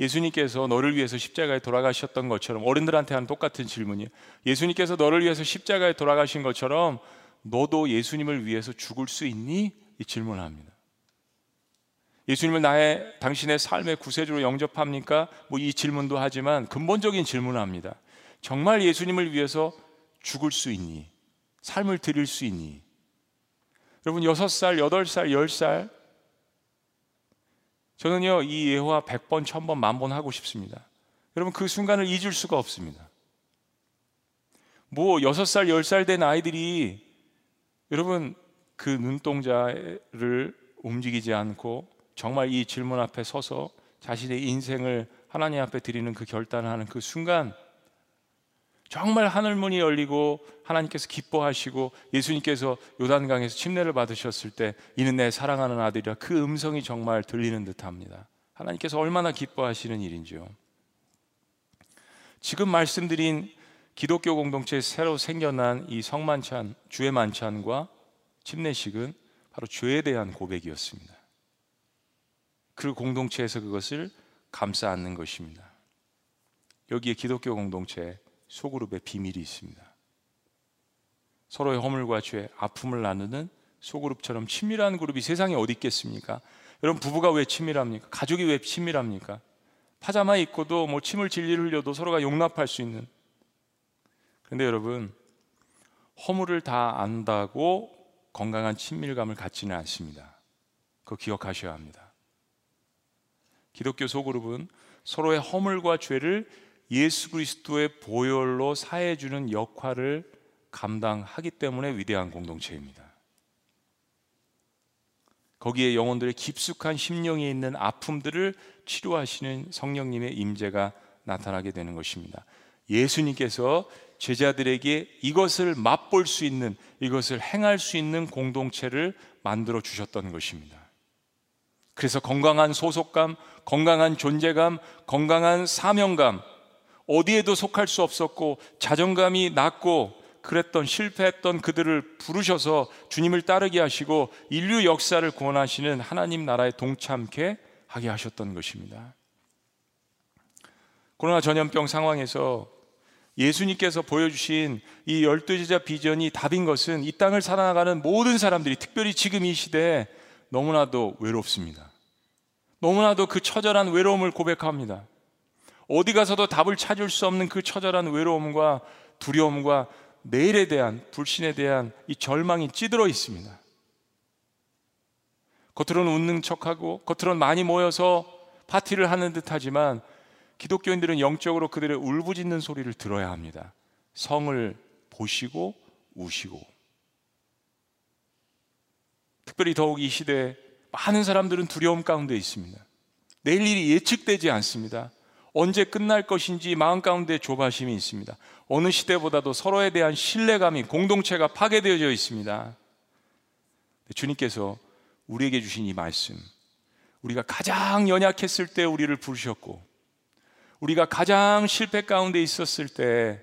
예수님께서 너를 위해서 십자가에 돌아가셨던 것처럼 어른들한테 하는 똑같은 질문이에요. 예수님께서 너를 위해서 십자가에 돌아가신 것처럼 너도 예수님을 위해서 죽을 수 있니? 이 질문을 합니다. 예수님을 나의 당신의 삶의 구세주로 영접합니까? 뭐 이 질문도 하지만 근본적인 질문을 합니다. 정말 예수님을 위해서 죽을 수 있니? 삶을 드릴 수 있니? 여러분 6살, 8살, 10살 저는요 이 예화 100번, 1000번, 만번 하고 싶습니다. 여러분 그 순간을 잊을 수가 없습니다. 뭐 6살, 10살 된 아이들이 여러분 그 눈동자를 움직이지 않고 정말 이 질문 앞에 서서 자신의 인생을 하나님 앞에 드리는 그 결단을 하는 그 순간 정말 하늘문이 열리고 하나님께서 기뻐하시고 예수님께서 요단강에서 침례를 받으셨을 때 이는 내 사랑하는 아들이라 그 음성이 정말 들리는 듯합니다. 하나님께서 얼마나 기뻐하시는 일인지요. 지금 말씀드린 기독교 공동체에 새로 생겨난 이 성만찬, 주의 만찬과 침례식은 바로 죄에 대한 고백이었습니다. 그 공동체에서 그것을 감싸 안는 것입니다. 여기에 기독교 공동체 소그룹의 비밀이 있습니다. 서로의 허물과 죄, 아픔을 나누는 소그룹처럼 친밀한 그룹이 세상에 어디 있겠습니까? 여러분 부부가 왜 친밀합니까? 가족이 왜 친밀합니까? 파자마 입고도 뭐 침을 질질 흘려도 서로가 용납할 수 있는. 그런데 여러분 허물을 다 안다고 건강한 친밀감을 갖지는 않습니다. 그거 기억하셔야 합니다. 기독교 소그룹은 서로의 허물과 죄를 예수 그리스도의 보혈로 사해 주는 역할을 감당하기 때문에 위대한 공동체입니다. 거기에 영혼들의 깊숙한 심령에 있는 아픔들을 치료하시는 성령님의 임재가 나타나게 되는 것입니다. 예수님께서 제자들에게 이것을 맛볼 수 있는 이것을 행할 수 있는 공동체를 만들어 주셨던 것입니다. 그래서 건강한 소속감, 건강한 존재감, 건강한 사명감, 어디에도 속할 수 없었고 자존감이 낮고 그랬던 실패했던 그들을 부르셔서 주님을 따르게 하시고 인류 역사를 구원하시는 하나님 나라에 동참케 하게 하셨던 것입니다. 코로나 전염병 상황에서 예수님께서 보여주신 이 열두 제자 비전이 답인 것은 이 땅을 살아나가는 모든 사람들이 특별히 지금 이 시대에 너무나도 외롭습니다. 너무나도 그 처절한 외로움을 고백합니다. 어디 가서도 답을 찾을 수 없는 그 처절한 외로움과 두려움과 내일에 대한 불신에 대한 이 절망이 찌들어 있습니다. 겉으로는 웃는 척하고 겉으로는 많이 모여서 파티를 하는 듯하지만 기독교인들은 영적으로 그들의 울부짖는 소리를 들어야 합니다. 성을 보시고 우시고 특별히 더욱 이 시대에 많은 사람들은 두려움 가운데 있습니다. 내일 일이 예측되지 않습니다. 언제 끝날 것인지 마음 가운데 조바심이 있습니다. 어느 시대보다도 서로에 대한 신뢰감이 공동체가 파괴되어져 있습니다. 주님께서 우리에게 주신 이 말씀, 우리가 가장 연약했을 때 우리를 부르셨고, 우리가 가장 실패 가운데 있었을 때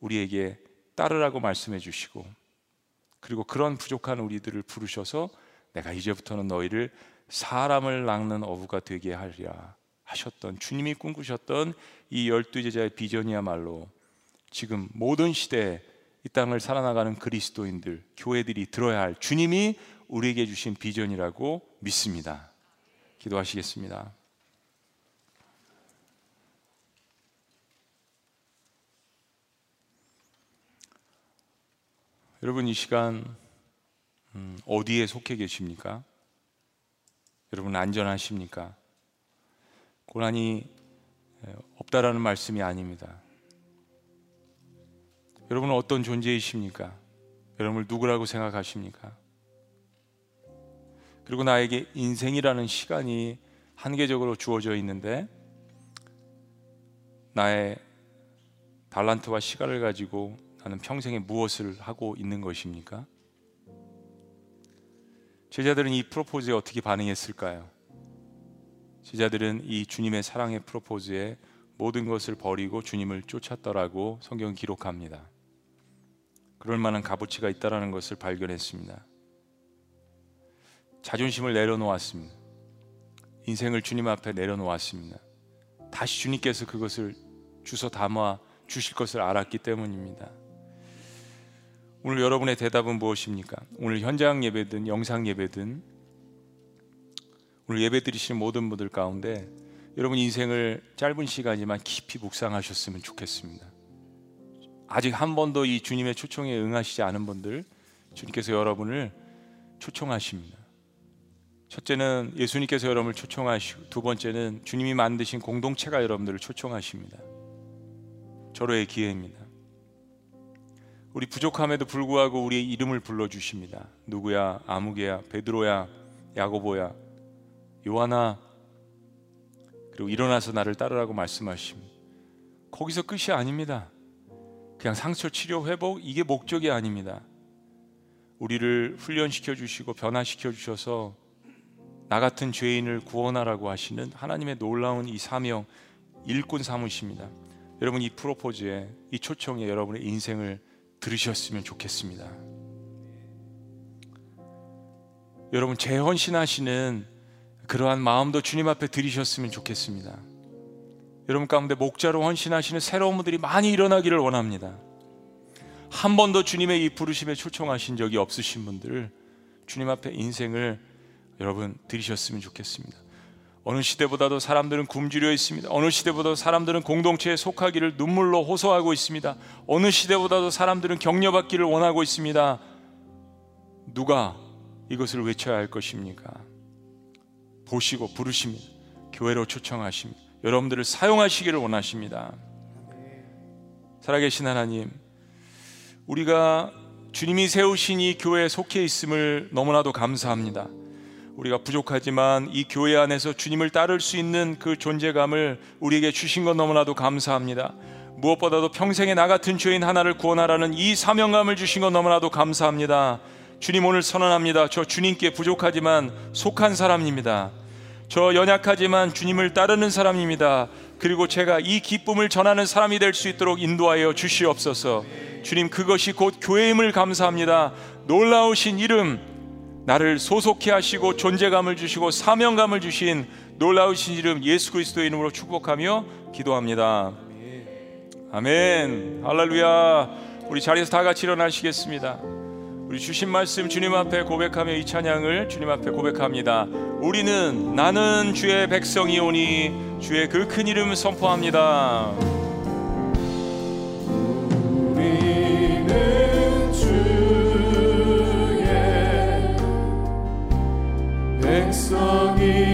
우리에게 따르라고 말씀해 주시고, 그리고 그런 부족한 우리들을 부르셔서 내가 이제부터는 너희를 사람을 낚는 어부가 되게 하리라. 하셨던 주님이 꿈꾸셨던 이 열두 제자의 비전이야말로 지금 모든 시대에 이 땅을 살아나가는 그리스도인들, 교회들이 들어야 할 주님이 우리에게 주신 비전이라고 믿습니다. 기도하시겠습니다. 여러분 이 시간 음, 어디에 속해 계십니까? 여러분 안전하십니까? 고난이 없다라는 말씀이 아닙니다. 여러분은 어떤 존재이십니까? 여러분을 누구라고 생각하십니까? 그리고 나에게 인생이라는 시간이 한계적으로 주어져 있는데 나의 달란트와 시간을 가지고 나는 평생에 무엇을 하고 있는 것입니까? 제자들은 이 프로포즈에 어떻게 반응했을까요? 제자들은 이 주님의 사랑의 프로포즈에 모든 것을 버리고 주님을 쫓았더라고 성경 기록합니다. 그럴 만한 값어치가 있다라는 것을 발견했습니다. 자존심을 내려놓았습니다. 인생을 주님 앞에 내려놓았습니다. 다시 주님께서 그것을 주서 담아 주실 것을 알았기 때문입니다. 오늘 여러분의 대답은 무엇입니까? 오늘 현장 예배든 영상 예배든 오늘 예배 드리시는 모든 분들 가운데 여러분 인생을 짧은 시간이지만 깊이 묵상하셨으면 좋겠습니다. 아직 한 번도 이 주님의 초청에 응하시지 않은 분들 주님께서 여러분을 초청하십니다. 첫째는 예수님께서 여러분을 초청하시고 두 번째는 주님이 만드신 공동체가 여러분들을 초청하십니다. 절호의 기회입니다. 우리 부족함에도 불구하고 우리의 이름을 불러 주십니다. 누구야? 아무개야? 베드로야? 야고보야? 요하나? 그리고 일어나서 나를 따르라고 말씀하십니다. 거기서 끝이 아닙니다. 그냥 상처 치료 회복 이게 목적이 아닙니다. 우리를 훈련시켜 주시고 변화시켜 주셔서 나 같은 죄인을 구원하라고 하시는 하나님의 놀라운 이 사명 일꾼 삼으십니다. 여러분 이 프로포즈에 이 초청에 여러분의 인생을 들으셨으면 좋겠습니다. 여러분 재헌신하시는 그러한 마음도 주님 앞에 들이셨으면 좋겠습니다. 여러분 가운데 목자로 헌신하시는 새로운 분들이 많이 일어나기를 원합니다. 한 번도 주님의 이 부르심에 초청하신 적이 없으신 분들 주님 앞에 인생을 여러분 들이셨으면 좋겠습니다. 어느 시대보다도 사람들은 굶주려 있습니다. 어느 시대보다도 사람들은 공동체에 속하기를 눈물로 호소하고 있습니다. 어느 시대보다도 사람들은 격려받기를 원하고 있습니다. 누가 이것을 외쳐야 할 것입니까? 보시고 부르십니다. 교회로 초청하십니다. 여러분들을 사용하시기를 원하십니다. 살아계신 하나님, 우리가 주님이 세우신 이 교회에 속해 있음을 너무나도 감사합니다. 우리가 부족하지만 이 교회 안에서 주님을 따를 수 있는 그 존재감을 우리에게 주신 것 너무나도 감사합니다. 무엇보다도 평생에 나 같은 죄인 하나를 구원하라는 이 사명감을 주신 것 너무나도 감사합니다. 주님 오늘 선언합니다. 저 주님께 부족하지만 속한 사람입니다. 저 연약하지만 주님을 따르는 사람입니다. 그리고 제가 이 기쁨을 전하는 사람이 될 수 있도록 인도하여 주시옵소서. 주님 그것이 곧 교회임을 감사합니다. 놀라우신 이름 나를 소속해 하시고 존재감을 주시고 사명감을 주신 놀라우신 이름 예수 그리스도의 이름으로 축복하며 기도합니다. 아멘. 할렐루야. 우리 자리에서 다 같이 일어나시겠습니다. 우리 주신 말씀 주님 앞에 고백하며 이 찬양을 주님 앞에 고백합니다. 우리는 나는 주의 백성이오니 주의 그 큰 이름 선포합니다. 백성이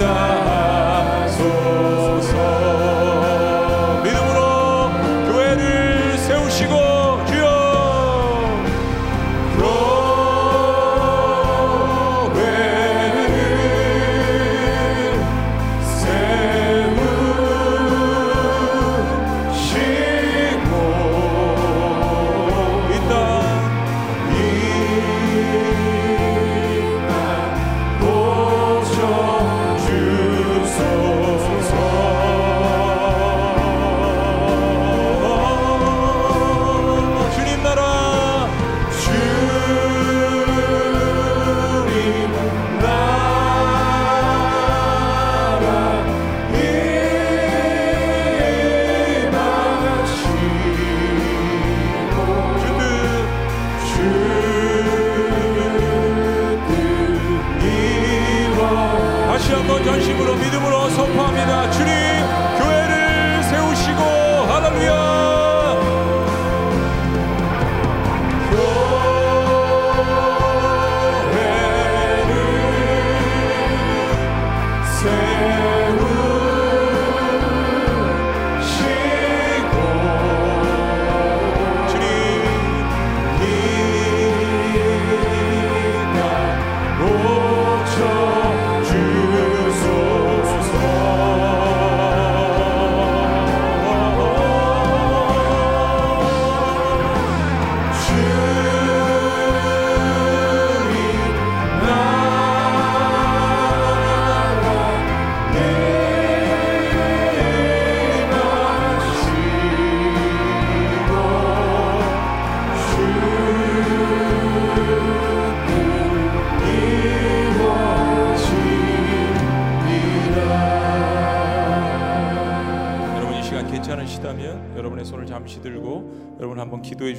역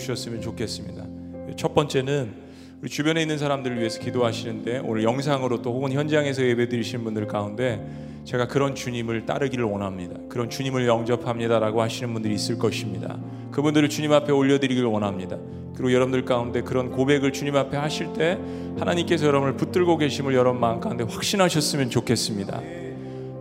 주셨으면 좋겠습니다. 첫 번째는 우리 주변에 있는 사람들을 위해서 기도하시는데 오늘 영상으로 또 혹은 현장에서 예배드리시는 분들 가운데 제가 그런 주님을 따르기를 원합니다. 그런 주님을 영접합니다라고 하시는 분들이 있을 것입니다. 그분들을 주님 앞에 올려드리길 원합니다. 그리고 여러분들 가운데 그런 고백을 주님 앞에 하실 때 하나님께서 여러분을 붙들고 계심을 여러분 마음 가운데 확신하셨으면 좋겠습니다.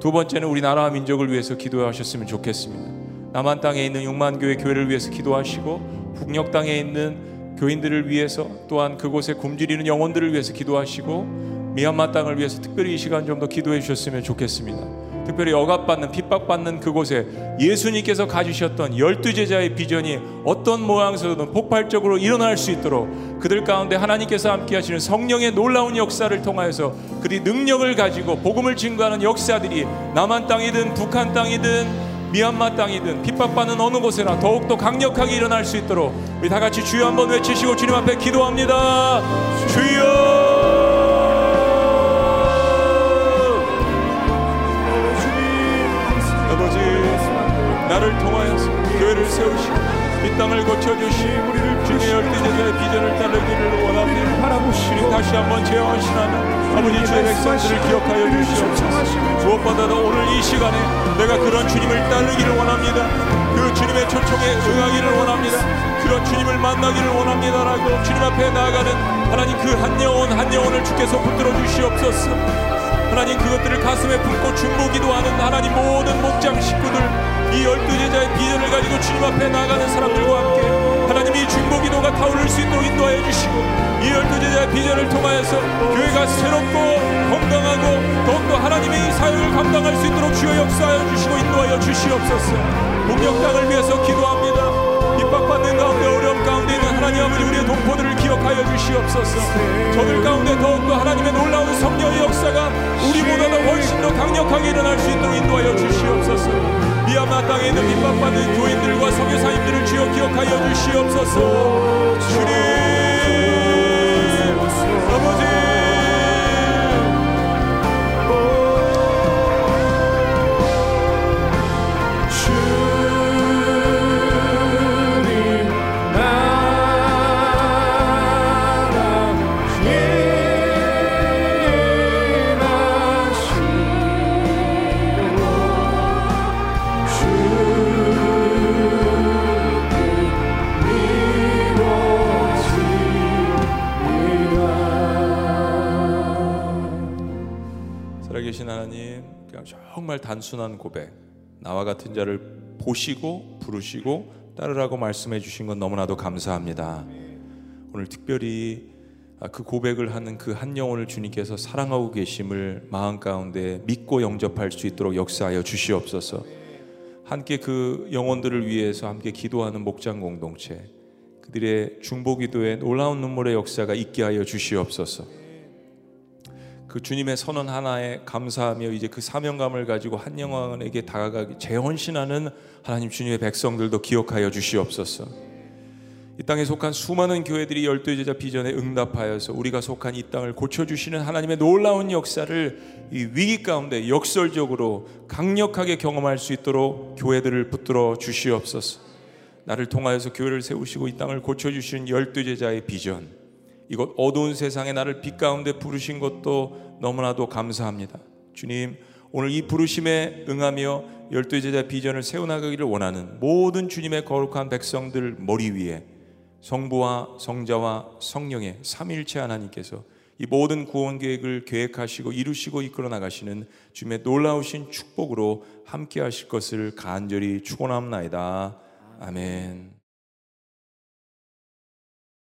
두 번째는 우리나라와 민족을 위해서 기도하셨으면 좋겠습니다. 남한 땅에 있는 6만 교회 교회를 위해서 기도하시고 북녘 땅에 있는 교인들을 위해서 또한 그곳에 굶주리는 영혼들을 위해서 기도하시고 미얀마 땅을 위해서 특별히 이 시간 좀 더 기도해 주셨으면 좋겠습니다. 특별히 억압받는 핍박받는 그곳에 예수님께서 가지셨던 열두 제자의 비전이 어떤 모양에서든 폭발적으로 일어날 수 있도록 그들 가운데 하나님께서 함께 하시는 성령의 놀라운 역사를 통하여서 그리 능력을 가지고 복음을 증거하는 역사들이 남한 땅이든 북한 땅이든 미얀마 땅이든 핍박받는 어느 곳에나 더욱더 강력하게 일어날 수 있도록 우리 다 같이 주여 한번 외치시고 주님 앞에 기도합니다. 주여 나를 통하여서 교회를 세우시고 이 땅을 고쳐주시고 주님의 열대제자의 비전을 따르기를 원합니다 주님 다시 한번 재원신하며 아버지 주의 백성들을 기억하여 주시옵소서. 무엇보다도 오늘 이 시간에 내가 그런 주님을 따르기를 원합니다. 그 주님의 초청에 응하기를 원합니다. 그런 주님을 만나기를 원합니다라고 주님 앞에 나아가는 하나님 그 한 영혼 한 영혼을 주께서 붙들어 주시옵소서. 하나님 그것들을 가슴에 품고 중보 기도하는 하나님 모든 목장 식구들 이 열두 제자의 비전을 가지고 주님 앞에 나아가는 사람들과 함께 하나님 이 중보 기도가 타오를 수 있도록 인도하여 주시고 이 열두 제자의 비전을 통하여서 교회가 새롭고 건강하고 더욱더 하나님의 이 사역을 감당할 수 있도록 주여 역사하여 주시고 인도하여 주시옵소서. 땅을 위해서 기도합니다. 핍박받는 가운데 가운데 있는 하나님 아버지 우리의 동포들을 기억하여 주시옵소서. 저들 가운데 더욱더 하나님의 놀라운 성령의 역사가 우리보다도 훨씬 더 강력하게 일어날 수 있도록 인도하여 주시옵소서. 미얀마 땅에 있는 핍박받는 교인들과 선교사님들을 주여 기억하여 주시옵소서. 주님 정말 단순한 고백 나와 같은 자를 보시고 부르시고 따르라고 말씀해 주신 건 너무나도 감사합니다. 오늘 특별히 아, 그 고백을 하는 그 한 영혼을 주님께서 사랑하고 계심을 마음 가운데 믿고 영접할 수 있도록 역사하여 주시옵소서. 함께 그 영혼들을 위해서 함께 기도하는 목장 공동체 그들의 중보 기도에 놀라운 눈물의 역사가 있게 하여 주시옵소서. 그 주님의 선언 하나에 감사하며 이제 그 사명감을 가지고 한 영혼에게 다가가기 재헌신하는 하나님 주님의 백성들도 기억하여 주시옵소서. 이 땅에 속한 수많은 교회들이 열두 제자 비전에 응답하여서 우리가 속한 이 땅을 고쳐 주시는 하나님의 놀라운 역사를 이 위기 가운데 역설적으로 강력하게 경험할 수 있도록 교회들을 붙들어 주시옵소서. 나를 통하여서 교회를 세우시고 이 땅을 고쳐 주신 열두 제자의 비전. 이곳 어두운 세상에 나를 빛 가운데 부르신 것도 너무나도 감사합니다. 주님, 오늘 이 부르심에 응하며 열두 제자 비전을 세워나가기를 원하는 모든 주님의 거룩한 백성들 머리 위에 성부와 성자와 성령의 삼일체 하나님께서 이 모든 구원 계획을 계획하시고 이루시고 이끌어 나가시는 주님의 놀라우신 축복으로 함께 하실 것을 간절히 축원합나이다. 아멘.